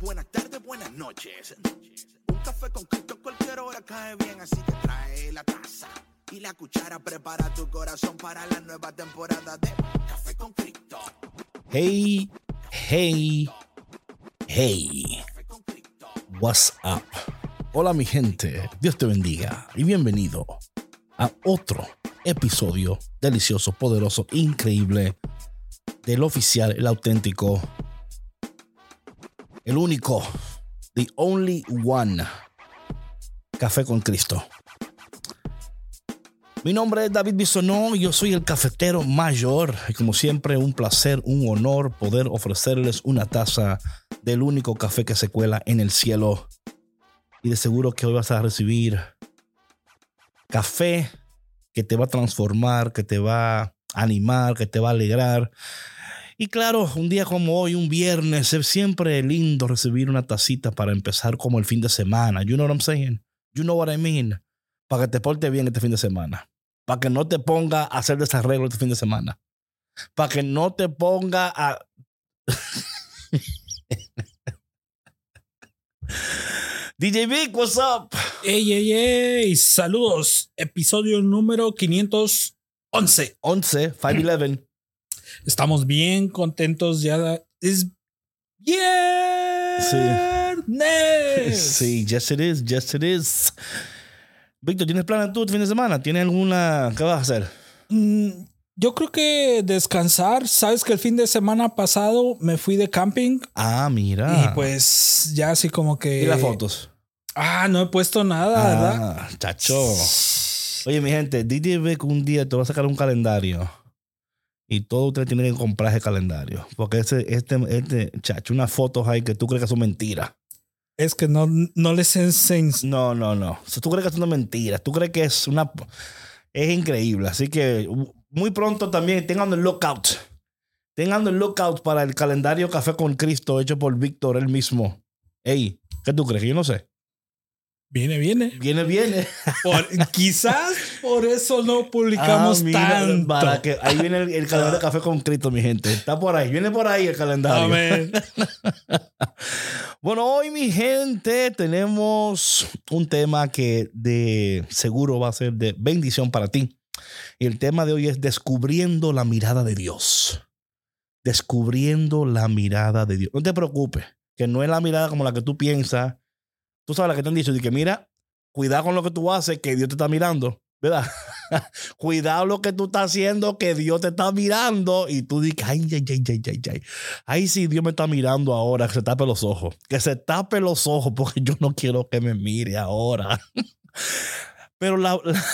buenas tardes, buenas noches. Un café con Cristo en cualquier hora cae bien, así que trae la taza y la cuchara. Prepara tu corazón para la nueva temporada de Café con Cristo. Hey, hey, hey. What's up? Hola mi gente, Dios te bendiga y bienvenido a otro episodio delicioso, poderoso, increíble del oficial, el auténtico, el único, the only one, Café con Cristo. Mi nombre es David Bisonó yo soy el cafetero mayor. Y como siempre, un placer, un honor poder ofrecerles una taza del único café que se cuela en el cielo. Y de seguro que hoy vas a recibir café que te va a transformar, que te va a animar, que te va a alegrar. Y claro, un día como hoy, un viernes, es siempre lindo recibir una tacita para empezar como el fin de semana. You know what I'm saying? You know what I mean? Para que te porte bien este fin de semana. Para que no te ponga a hacer desarreglo este fin de semana. Para que no te ponga a... DJ Vic, what's up? Ey, ey, ey, saludos. Episodio número 511. 11, 511. Estamos bien contentos ya. Es viernes. Sí, yes it is, yes it is. Víctor, ¿tienes planes tú este fin de semana? ¿Tienes alguna... ¿Qué vas a hacer? Mm, yo creo que descansar. Sabes que el fin de semana pasado me fui de camping Ah, mira. y pues ya así como que. ¿Y las fotos? Ah, no he puesto nada, ¿verdad? Ah, chacho. Oye, mi gente, DJ Vic un día te va a sacar un calendario. Y todos ustedes tienen que comprar ese calendario. Porque ese, este, este, chacho, unas fotos ahí que tú crees que son mentiras. Es que no, no les enseño. No, no, no. Si tú crees que es una mentira, tú crees que es una. Es increíble. Así que muy pronto también tengan el lookout. Tengan el lookout para el calendario Café con Cristo hecho por Víctor él mismo. Ey, ¿qué tú crees? Yo no sé. Viene, viene. Viene, viene. Por- quizás por eso no publicamos Ah, mira, tanto. Para que ahí viene el, el calendario Café con Cristo, mi gente. Está por ahí. Viene por ahí el calendario. Amén. Bueno, hoy mi gente tenemos un tema que de seguro va a ser de bendición para ti. Y el tema de hoy es descubriendo la mirada de Dios. Descubriendo la mirada de Dios. No te preocupes, que no es la mirada como la que tú piensas. Tú sabes la que te han dicho, de que mira, cuidado con lo que tú haces, que Dios te está mirando. Cuidado lo que tú estás haciendo, que Dios te está mirando. Y tú dices, ay, ay, ay, ay, ay, ay. Ay, sí, Dios me está mirando ahora, que se tape los ojos. Que se tape los ojos porque yo no quiero que me mire ahora. Pero la, la-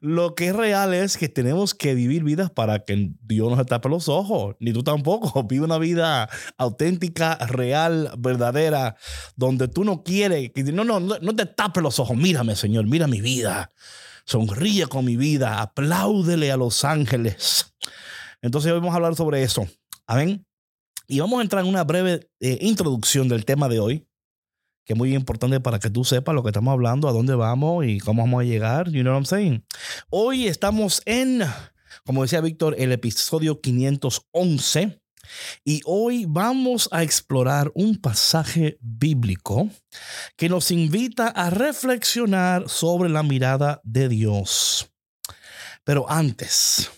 lo que es real es que tenemos que vivir vidas para que Dios no se tape los ojos. Ni tú tampoco. Vive una vida auténtica, real, verdadera, donde tú no quieres. que- No, no, no, te tape los ojos. Mírame, Señor, mira mi vida. Sonríe con mi vida. Apláudele a los ángeles. Entonces hoy vamos a hablar sobre eso. Amén. Y vamos a entrar en una breve eh, introducción del tema de hoy, que es muy importante para que tú sepas lo que estamos hablando, a dónde vamos y cómo vamos a llegar. You know what I'm saying? Hoy estamos en, como decía Víctor, el episodio 511. Y hoy vamos a explorar un pasaje bíblico que nos invita a reflexionar sobre la mirada de Dios. Pero antes,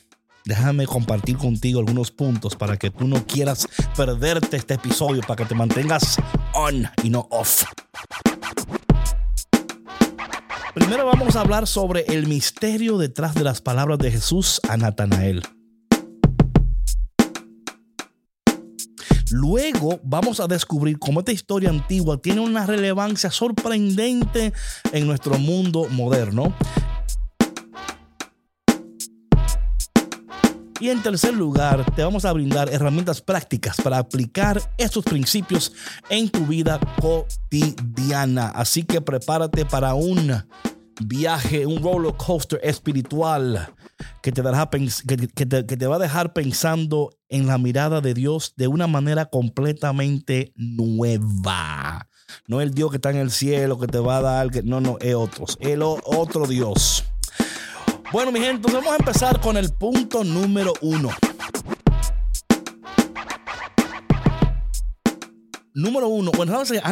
déjame compartir contigo algunos puntos para que tú no quieras perderte este episodio, para que te mantengas on y no off. Primero vamos a hablar sobre el misterio detrás de las palabras de Jesús a Natanael. Luego vamos a descubrir cómo esta historia antigua tiene una relevancia sorprendente en nuestro mundo moderno. Y en tercer lugar, te vamos a brindar herramientas prácticas para aplicar estos principios en tu vida cotidiana. Así que prepárate para un viaje, un roller coaster espiritual que te, dará que, te, que te va a dejar pensando en la mirada de Dios de una manera completamente nueva. No el Dios que está en el cielo que te va a dar, que, no, no, es otros, el otro Dios. Bueno, mi gente, entonces vamos a empezar con el punto número uno. número uno, bueno, antes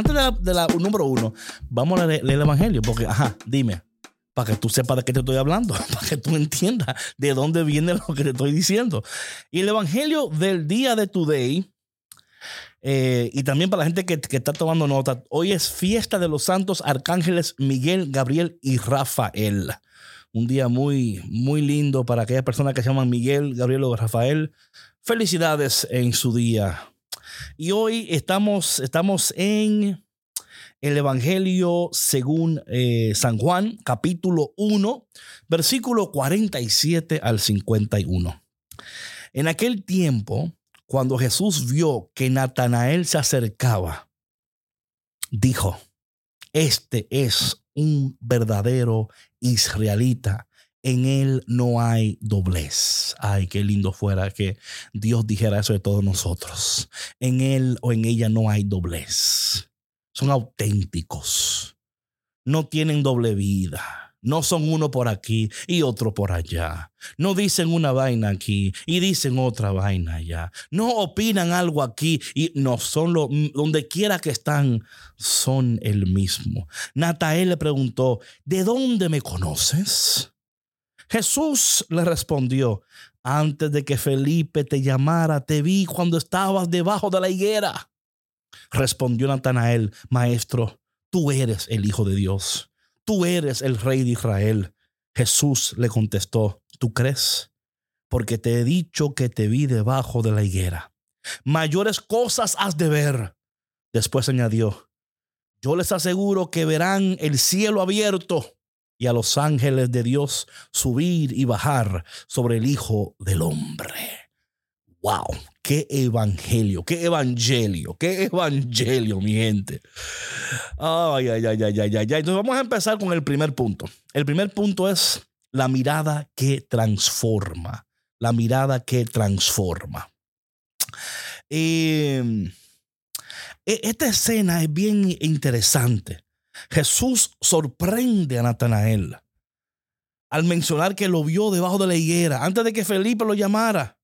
de la, número uno, vamos a leer, el Evangelio, porque, ajá, dime, para que tú sepas de qué te estoy hablando, para que tú entiendas de dónde viene lo que te estoy diciendo. Y el Evangelio del día de today, eh, y también para la gente que, que, está tomando nota, hoy es fiesta de los santos arcángeles Miguel, Gabriel y Rafael. Un día muy, muy lindo para aquellas personas que se llaman Miguel, Gabriel o Rafael. Felicidades en su día. Y hoy estamos, estamos en el Evangelio según eh, San Juan, capítulo 1, versículo 47 al 51. En aquel tiempo, cuando Jesús vio que Natanael se acercaba, dijo, este es un verdadero israelita. En él no hay doblez. Ay, qué lindo fuera que Dios dijera eso de todos nosotros. En él o en ella no hay doblez. Son auténticos. No tienen doble vida no son uno por aquí y otro por allá. No dicen una vaina aquí y dicen otra vaina allá. No opinan algo aquí y no son lo, donde quiera que están, son el mismo. Natael le preguntó, ¿de dónde me conoces? Jesús le respondió, antes de que Felipe te llamara, te vi cuando estabas debajo de la higuera. Respondió Natanael, maestro, tú eres el Hijo de Dios tú eres el rey de Israel. Jesús le contestó, ¿tú crees? Porque te he dicho que te vi debajo de la higuera. Mayores cosas has de ver. Después añadió, yo les aseguro que verán el cielo abierto y a los ángeles de Dios subir y bajar sobre el Hijo del Hombre. ¡Wow! ¡Qué evangelio! ¡Qué evangelio! ¡Qué evangelio, mi gente! Ay, ay, ay, ay, ay, ay. Entonces vamos a empezar con el primer punto. El primer punto es la mirada que transforma. La mirada que transforma. Em, e, esta escena es bien interesante. Jesús sorprende a Natanael al mencionar que lo vio debajo de la higuera antes de que Felipe lo llamara.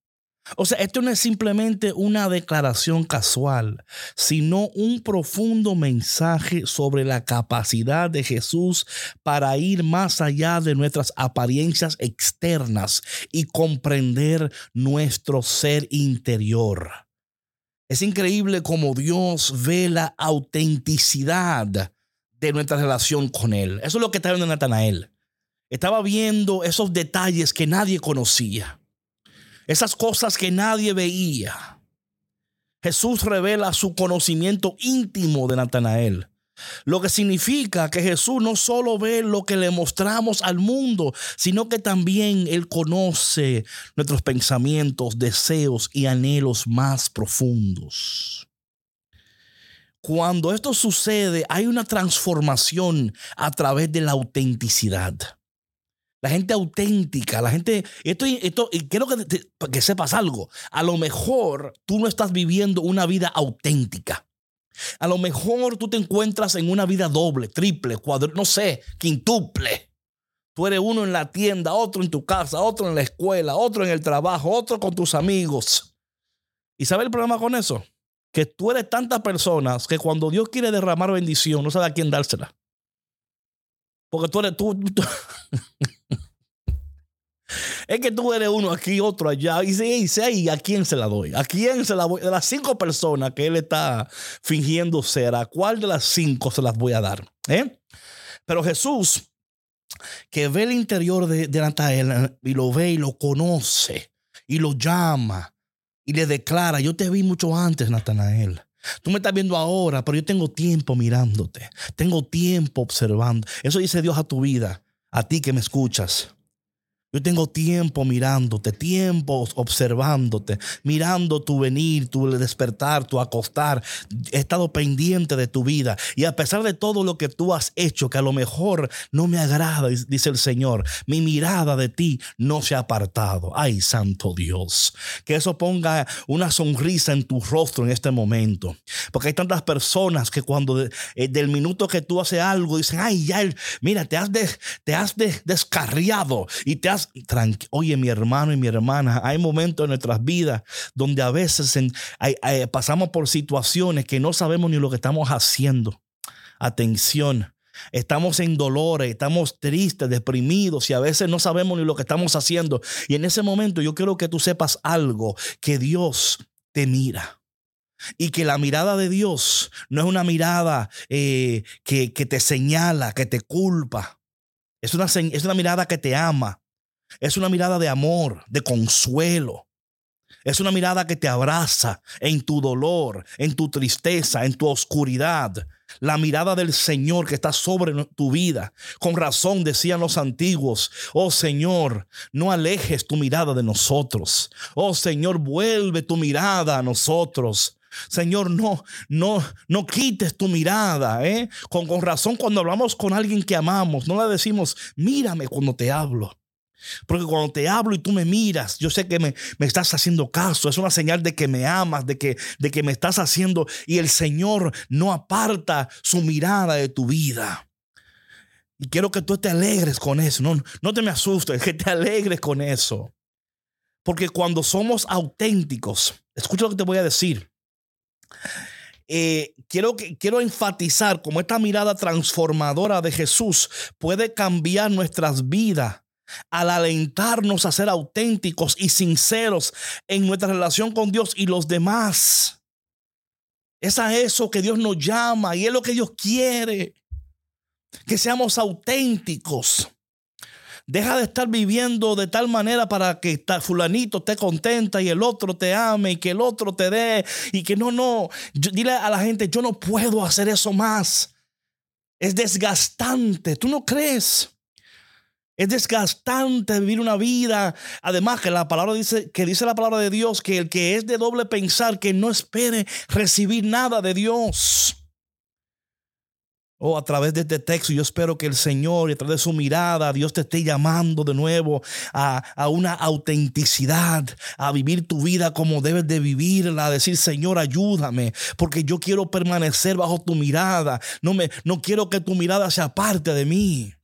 O sea, esto no es simplemente una declaración casual, sino un profundo mensaje sobre la capacidad de Jesús para ir más allá de nuestras apariencias externas y comprender nuestro ser interior. Es increíble cómo Dios ve la autenticidad de nuestra relación con Él. Eso es lo que está viendo Natanael. Estaba viendo esos detalles que nadie conocía esas cosas que nadie veía. Jesús revela su conocimiento íntimo de Natanael. Lo que significa que Jesús no solo ve lo que le mostramos al mundo, sino que también Él conoce nuestros pensamientos, deseos y anhelos más profundos. Cuando esto sucede, hay una transformación a través de la autenticidad. La gente auténtica, la gente. Esto, esto quiero que, que sepas algo. A lo mejor tú no estás viviendo una vida auténtica. A lo mejor tú te encuentras en una vida doble, triple, cuadro, no sé, quintuple. Tú eres uno en la tienda, otro en tu casa, otro en la escuela, otro en el trabajo, otro con tus amigos. ¿Y sabes el problema con eso? Que tú eres tantas personas que cuando Dios quiere derramar bendición, no sabe a quién dársela. Porque tú eres tú. es que tú eres uno aquí, otro allá. Y dice, ¿y a quién se la doy? ¿A quién se la voy? De las cinco personas que él está fingiendo ser, ¿a cuál de las cinco se las voy a dar? ¿Eh? Pero Jesús, que ve el interior de, de Natanael y lo ve y lo conoce y lo llama y le declara, yo te vi mucho antes, Natanael. Tú me estás viendo ahora, pero yo tengo tiempo mirándote. Tengo tiempo observando. Eso dice Dios a tu vida, a ti que me escuchas. Yo tengo tiempo mirándote, tiempo observándote, mirando tu venir, tu despertar, tu acostar. He estado pendiente de tu vida. Y a pesar de todo lo que tú has hecho, que a lo mejor no me agrada, dice el Señor, mi mirada de ti no se ha apartado. Ay, santo Dios. Que eso ponga una sonrisa en tu rostro en este momento. Porque hay tantas personas que cuando eh, del minuto que tú haces algo, dicen, ay, ya, mira, te has, te has descarriado y te has Oye, mi hermano y mi hermana, hay momentos en nuestras vidas donde a veces pasamos por situaciones que no sabemos ni lo que estamos haciendo. Atención. Estamos en dolores, estamos tristes, deprimidos y a veces no sabemos ni lo que estamos haciendo. Y en ese momento yo quiero que tú sepas algo, que Dios te mira. Y que la mirada de Dios no es una mirada eh, que, que, te señala, que te culpa. Es una, es una mirada que te ama. Es una mirada de amor, de consuelo. Es una mirada que te abraza en tu dolor, en tu tristeza, en tu oscuridad. La mirada del Señor que está sobre tu vida. Con razón decían los antiguos, oh Señor, no alejes tu mirada de nosotros. Oh Señor, vuelve tu mirada a nosotros. Señor, no, no, no quites tu mirada, ¿eh? Con, con razón cuando hablamos con alguien que amamos, no le decimos, mírame cuando te hablo. Porque cuando te hablo y tú me miras, yo sé que me, me, estás haciendo caso. Es una señal de que me amas, de que, de que me estás haciendo. Y el Señor no aparta su mirada de tu vida. Y quiero que tú te alegres con eso. No, no te me asustes, que te alegres con eso. Porque cuando somos auténticos, escucha lo que te voy a decir. Eh, quiero, quiero enfatizar cómo esta mirada transformadora de Jesús puede cambiar nuestras vidas al alentarnos a ser auténticos y sinceros en nuestra relación con Dios y los demás. Es a eso que Dios nos llama y es lo que Dios quiere. Que seamos auténticos. Deja de estar viviendo de tal manera para que fulanito esté contenta y el otro te ame y que el otro te dé y que no, no. dile a la gente, yo no puedo hacer eso más. Es desgastante. ¿Tú no crees? Es desgastante vivir una vida. Además, que la palabra dice, que dice la palabra de Dios, que el que es de doble pensar, que no espere recibir nada de Dios. Oh, a través de este texto, yo espero que el Señor, y a través de su mirada, Dios te esté llamando de nuevo a, a, una autenticidad, a vivir tu vida como debes de vivirla, a decir, Señor, ayúdame, porque yo quiero permanecer bajo tu mirada. No, me, no quiero que tu mirada sea parte de mí.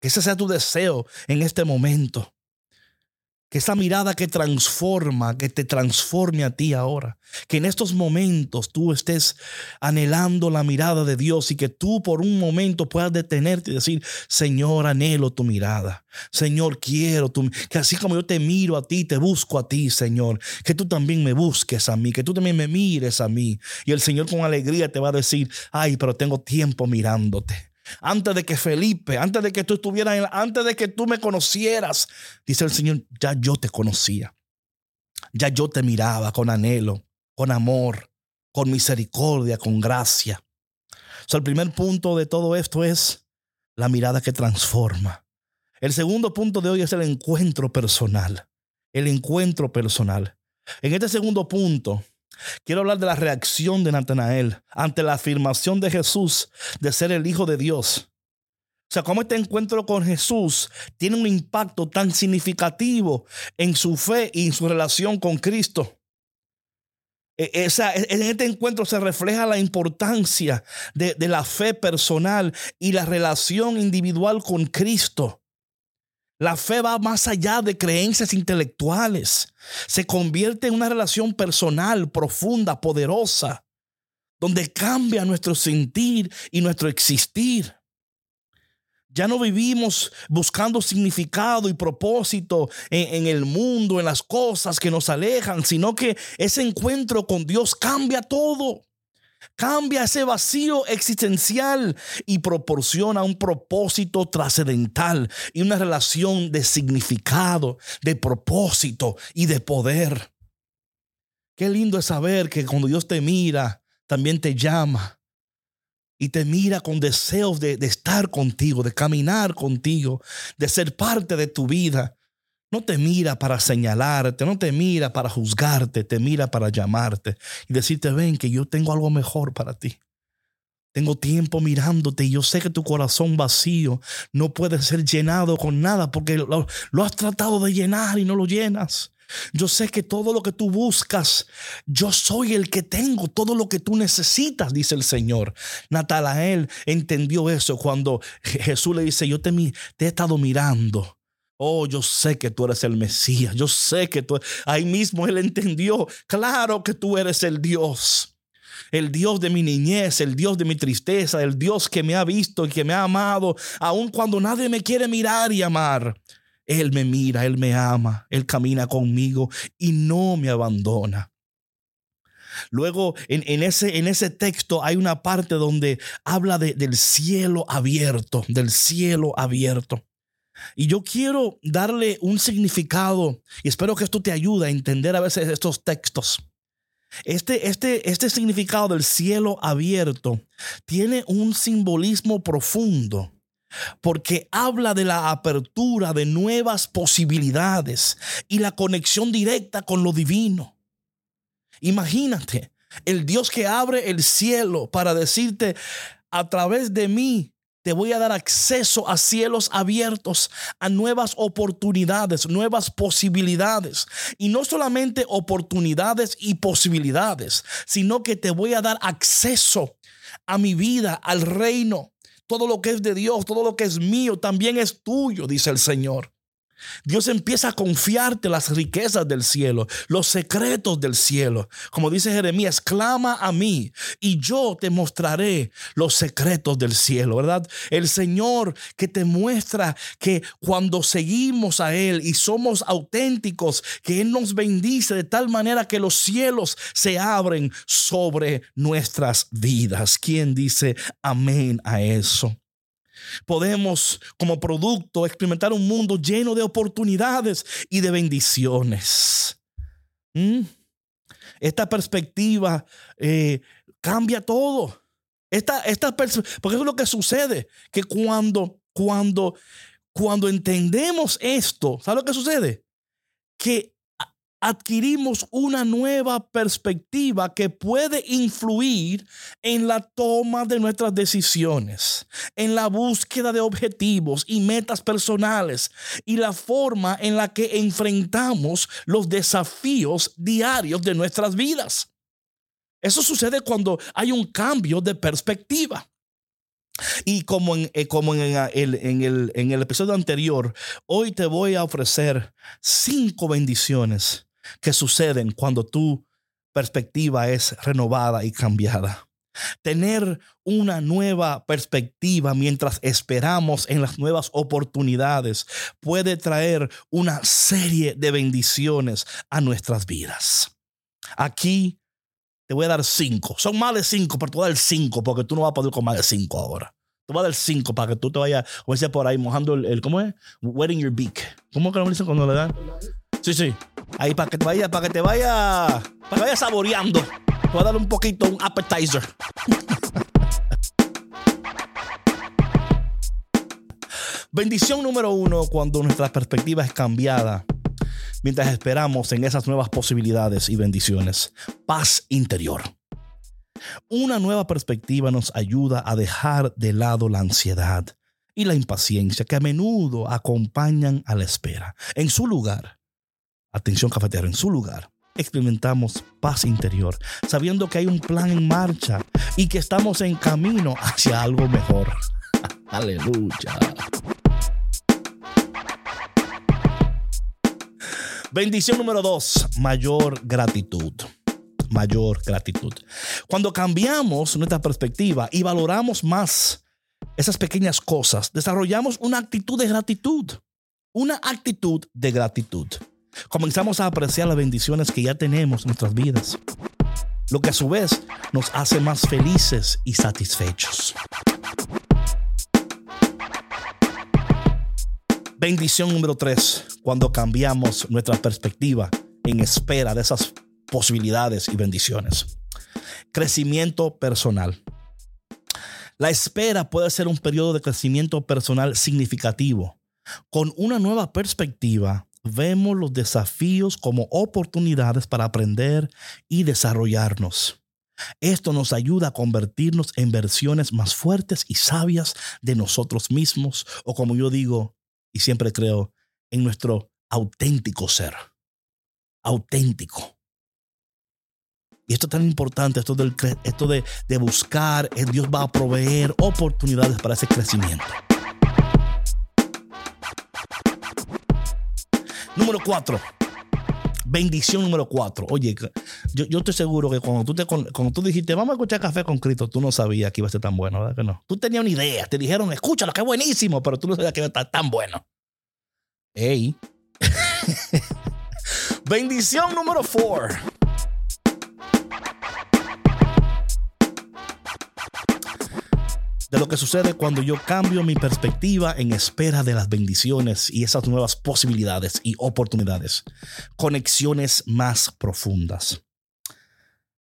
Que ese sea tu deseo en este momento. Que esa mirada que transforma, que te transforme a ti ahora. Que en estos momentos tú estés anhelando la mirada de Dios y que tú por un momento puedas detenerte y decir, Señor, anhelo tu mirada. Señor, quiero tu que así como yo te miro a ti, te busco a ti, Señor. Que tú también me busques a mí, que tú también me mires a mí. Y el Señor con alegría te va a decir, ay, pero tengo tiempo mirándote antes de que Felipe, antes de que tú estuvieras, antes de que tú me conocieras, dice el Señor, ya yo te conocía. Ya yo te miraba con anhelo, con amor, con misericordia, con gracia. El primer punto de todo esto es la mirada que transforma. El segundo punto de hoy es el encuentro personal. El encuentro personal. En este segundo punto, Quiero hablar de la reacción de Natanael ante la afirmación de Jesús de ser el Hijo de Dios. O sea, cómo este encuentro con Jesús tiene un impacto tan significativo en su fe y en su relación con Cristo. E, en este encuentro se refleja la importancia de la fe personal y la relación individual con Cristo. La fe va más allá de creencias intelectuales. Se convierte en una relación personal, profunda, poderosa, donde cambia nuestro sentir y nuestro existir. Ya no vivimos buscando significado y propósito en, el mundo, en las cosas que nos alejan, sino que ese encuentro con Dios cambia todo. Cambia ese vacío existencial y proporciona un propósito trascendental y una relación de significado, de propósito y de poder. Qué lindo es saber que cuando Dios te mira, también te llama y te mira con deseos de, de estar contigo, de caminar contigo, de ser parte de tu vida no te mira para señalarte, no te mira para juzgarte, te mira para llamarte y decirte, ven que yo tengo algo mejor para ti. Tengo tiempo mirándote y yo sé que tu corazón vacío no puede ser llenado con nada porque lo, has tratado de llenar y no lo llenas. Yo sé que todo lo que tú buscas, yo soy el que tengo todo lo que tú necesitas, dice el Señor. Natalael entendió eso cuando Jesús le dice, yo te he estado mirando Oh, yo sé que tú eres el Mesías. Yo sé que tú. Ahí mismo él entendió. Claro que tú eres el Dios. El Dios de mi niñez, el Dios de mi tristeza, el Dios que me ha visto y que me ha amado, aun cuando nadie me quiere mirar y amar. Él me mira, Él me ama, Él camina conmigo y no me abandona. Luego, en, ese, en ese texto hay una parte donde habla del cielo abierto, del cielo abierto. Y yo quiero darle un significado y espero que esto te ayude a entender a veces estos textos. Este, este, este significado del cielo abierto tiene un simbolismo profundo porque habla de la apertura de nuevas posibilidades y la conexión directa con lo divino. Imagínate, el Dios que abre el cielo para decirte, a través de mí te voy a dar acceso a cielos abiertos, a nuevas oportunidades, nuevas posibilidades. Y no solamente oportunidades y posibilidades, sino que te voy a dar acceso a mi vida, al reino. Todo lo que es de Dios, todo lo que es mío, también es tuyo, dice el Señor. Dios empieza a confiarte las riquezas del cielo, los secretos del cielo. Como dice Jeremías, clama a mí y yo te mostraré los secretos del cielo, ¿verdad? El Señor que te muestra que cuando seguimos a Él y somos auténticos, que Él nos bendice de tal manera que los cielos se abren sobre nuestras vidas. ¿Quién dice amén a eso? Podemos como producto experimentar un mundo lleno de oportunidades y de bendiciones. ¿Mm? Esta perspectiva eh, cambia todo. Esta, esta porque es lo que sucede, que cuando, cuando, cuando entendemos esto, ¿sabes lo que sucede? Que adquirimos una nueva perspectiva que puede influir en la toma de nuestras decisiones, en la búsqueda de objetivos y metas personales y la forma en la que enfrentamos los desafíos diarios de nuestras vidas. Eso sucede cuando hay un cambio de perspectiva. Y como, en, eh, como en, en, el, el episodio anterior, hoy te voy a ofrecer cinco bendiciones que suceden cuando tu perspectiva es renovada y cambiada. Tener una nueva perspectiva mientras esperamos en las nuevas oportunidades puede traer una serie de bendiciones a nuestras vidas. Aquí te voy a dar cinco. Son más de cinco, pero te voy a dar cinco porque tú no vas a poder con más de cinco ahora. Te voy a dar cinco para que tú te vayas, como decía por ahí, mojando el, ¿cómo es? Wetting your beak. ¿Cómo que lo dicen cuando le dan? Sí, sí. Ahí para que te vaya, para que te vaya, para que vaya saboreando. Voy a darle un poquito, un appetizer. Bendición número uno cuando nuestra perspectiva es cambiada mientras esperamos en esas nuevas posibilidades y bendiciones. Paz interior. Una nueva perspectiva nos ayuda a dejar de lado la ansiedad y la impaciencia que a menudo acompañan a la espera. En su lugar, atención cafetero, en su lugar, experimentamos paz interior, sabiendo que hay un plan en marcha y que estamos en camino hacia algo mejor. Aleluya. Bendición número dos, mayor gratitud. Mayor gratitud. Cuando cambiamos nuestra perspectiva y valoramos más esas pequeñas cosas, desarrollamos una actitud de gratitud. Una actitud de gratitud comenzamos a apreciar las bendiciones que ya tenemos en nuestras vidas, lo que a su vez nos hace más felices y satisfechos. Bendición número tres, cuando cambiamos nuestra perspectiva en espera de esas posibilidades y bendiciones. Crecimiento personal. La espera puede ser un periodo de crecimiento personal significativo, con una nueva perspectiva vemos los desafíos como oportunidades para aprender y desarrollarnos. Esto nos ayuda a convertirnos en versiones más fuertes y sabias de nosotros mismos, o como yo digo y siempre creo, en nuestro auténtico ser. Auténtico. Y esto es tan importante, esto, del, esto de, de buscar, eh, Dios va a proveer oportunidades para ese crecimiento. Número cuatro. Bendición número cuatro. Oye, yo, yo estoy seguro que cuando tú, te, cuando tú dijiste, vamos a escuchar Café con Cristo, tú no sabías que iba a ser tan bueno, ¿verdad que no? Tú tenías una idea, te dijeron, escúchalo, que es buenísimo, pero tú no sabías que iba a estar tan bueno. Ey. Bendición número four. De lo que sucede cuando yo cambio mi perspectiva en espera de las bendiciones y esas nuevas posibilidades y oportunidades, conexiones más profundas.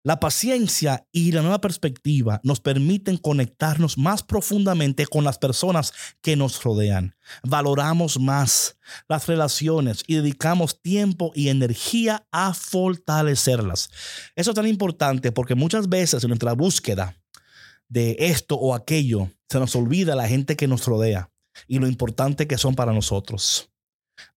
La paciencia y la nueva perspectiva nos permiten conectarnos más profundamente con las personas que nos rodean. Valoramos más las relaciones y dedicamos tiempo y energía a fortalecerlas. Eso es tan importante porque muchas veces en nuestra búsqueda de esto o aquello, se nos olvida la gente que nos rodea y lo importante que son para nosotros.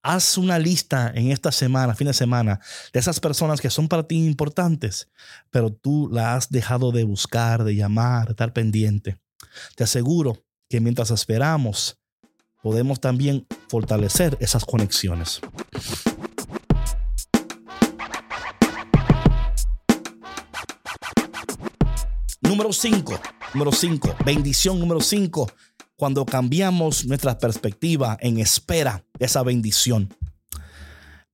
Haz una lista en esta semana, fin de semana, de esas personas que son para ti importantes, pero tú la has dejado de buscar, de llamar, de estar pendiente. Te aseguro que mientras esperamos, podemos también fortalecer esas conexiones. Número 5. Número 5. Bendición número 5. Cuando cambiamos nuestra perspectiva en espera de esa bendición.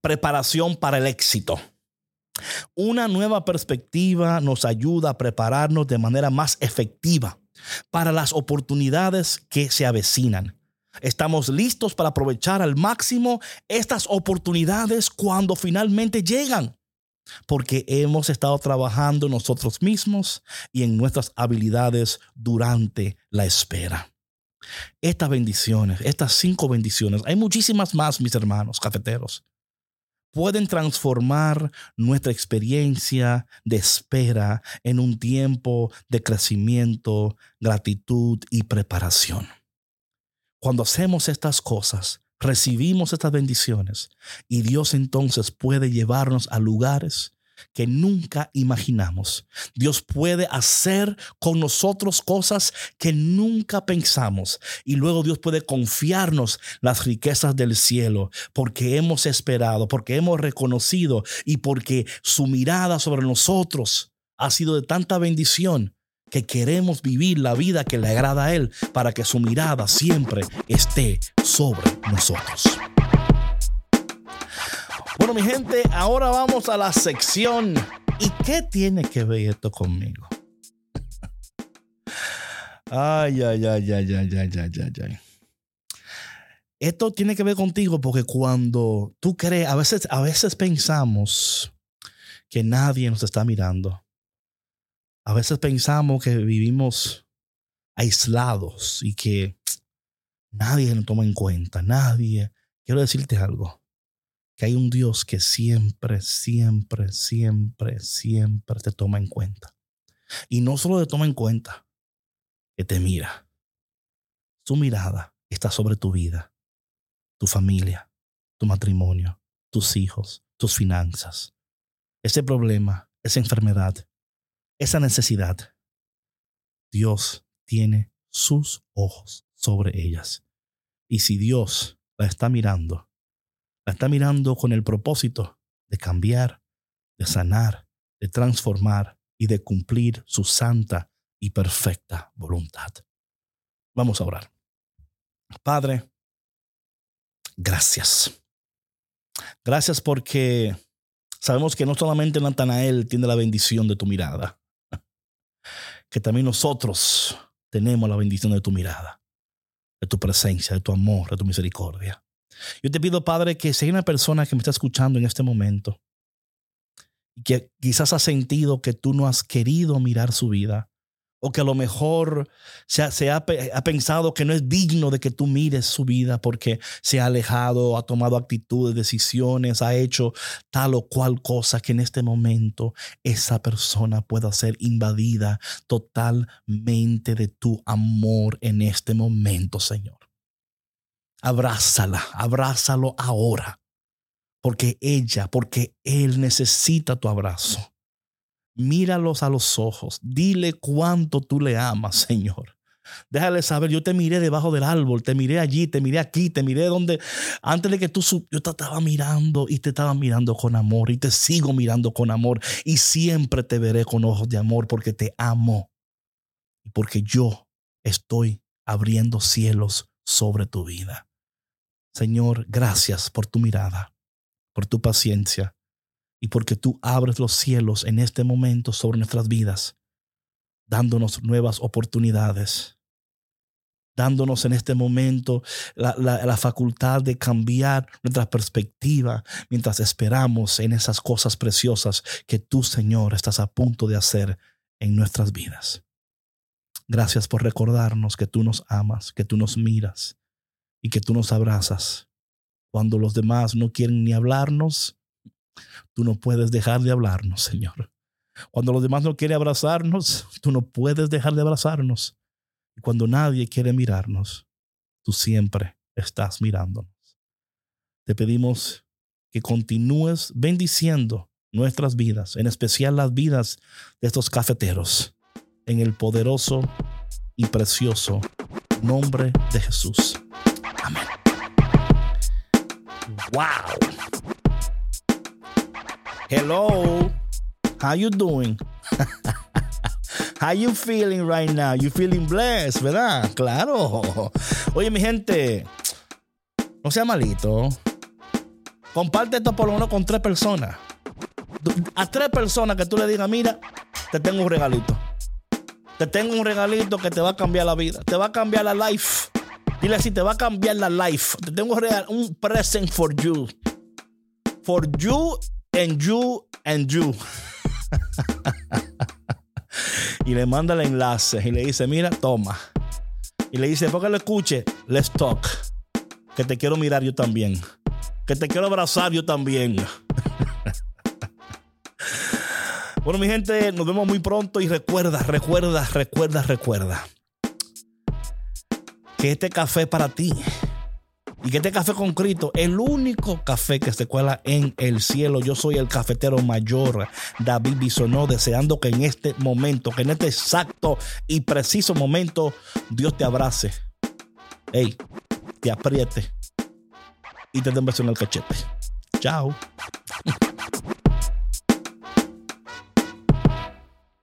Preparación para el éxito. Una nueva perspectiva nos ayuda a prepararnos de manera más efectiva para las oportunidades que se avecinan. Estamos listos para aprovechar al máximo estas oportunidades cuando finalmente llegan porque hemos estado trabajando nosotros mismos y en nuestras habilidades durante la espera. Estas bendiciones, estas cinco bendiciones, hay muchísimas más, mis hermanos cafeteros, pueden transformar nuestra experiencia de espera en un tiempo de crecimiento, gratitud y preparación. Cuando hacemos estas cosas, recibimos estas bendiciones y Dios entonces puede llevarnos a lugares que nunca imaginamos. Dios puede hacer con nosotros cosas que nunca pensamos. Y luego Dios puede confiarnos las riquezas del cielo porque hemos esperado, porque hemos reconocido y porque su mirada sobre nosotros ha sido de tanta bendición que queremos vivir la vida que le agrada a Él para que su mirada siempre esté sobre nosotros. Bueno, mi gente, ahora vamos a la sección. ¿Y qué tiene que ver esto conmigo? Ay, ay, ay, ay, ay, ay, ay, ay, ay. Esto tiene que ver contigo porque cuando tú crees, a veces, a veces pensamos que nadie nos está mirando. A veces pensamos que vivimos aislados y que nadie nos toma en cuenta, nadie. Quiero decirte algo, que hay un Dios que siempre, siempre, siempre, siempre te toma en cuenta. Y no solo te toma en cuenta, que te mira. Su mirada está sobre tu vida, tu familia, tu matrimonio, tus hijos, tus finanzas. Ese problema, esa enfermedad, esa necesidad, Dios tiene sus ojos sobre ellas. Y si Dios la está mirando, la está mirando con el propósito de cambiar, de sanar, de transformar y de cumplir su santa y perfecta voluntad. Vamos a orar. Padre, gracias. Gracias porque sabemos que no solamente Natanael tiene la bendición de tu mirada, que también nosotros tenemos la bendición de tu mirada, de tu presencia, de tu amor, de tu misericordia. Yo te pido, Padre, que si hay una persona que me está escuchando en este momento y que quizás ha sentido que tú no has querido mirar su vida, o que a lo mejor se, ha, pensado que no es digno de que tú mires su vida porque se ha alejado, ha tomado actitudes, decisiones, ha hecho tal o cual cosa que en este momento esa persona pueda ser invadida totalmente de tu amor en este momento, Señor. Abrázala, abrázalo ahora, porque ella, porque él necesita tu abrazo míralos a los ojos, dile cuánto tú le amas, Señor. Déjale saber, yo te miré debajo del árbol, te miré allí, te miré aquí, te miré donde, antes de que tú, yo te estaba mirando y te estaba mirando con amor y te sigo mirando con amor y siempre te veré con ojos de amor porque te amo y porque yo estoy abriendo cielos sobre tu vida. Señor, gracias por tu mirada, por tu paciencia y porque tú abres los cielos en este momento sobre nuestras vidas, dándonos nuevas oportunidades, dándonos en este momento la, facultad de cambiar nuestra perspectiva mientras esperamos en esas cosas preciosas que tú, Señor, estás a punto de hacer en nuestras vidas. Gracias por recordarnos que tú nos amas, que tú nos miras y que tú nos abrazas. Cuando los demás no quieren ni hablarnos, tú no puedes dejar de hablarnos, Señor. Cuando los demás no quieren abrazarnos, tú no puedes dejar de abrazarnos. Y cuando nadie quiere mirarnos, tú siempre estás mirándonos. Te pedimos que continúes bendiciendo nuestras vidas, en especial las vidas de estos cafeteros en el poderoso y precioso nombre de Jesús. Amén. Wow. Hello. How you doing? How you feeling right now? You feeling blessed, ¿verdad? Claro. Oye, mi gente, no sea malito. Comparte esto por lo menos con tres personas. A tres personas que tú le digas, mira, te tengo un regalito. Te tengo un regalito que te va a cambiar la vida. Te va a cambiar la life. Dile así, te va a cambiar la life. Te tengo un present for you. For you and you and you. y le manda el enlace y le dice, mira, toma. Y le dice, porque lo escuche, let's talk. Que te quiero mirar yo también. Que te quiero abrazar yo también. Bueno, mi gente, nos vemos muy pronto y recuerda, recuerda, recuerda, recuerda que este café es para ti. Y que este café con Cristo, el único café que se cuela en el cielo. Yo soy el cafetero mayor, David Bisonó, deseando que en este momento, que en este exacto y preciso momento, Dios te abrace. Hey, te apriete y te dé un beso en el cachete. Chao.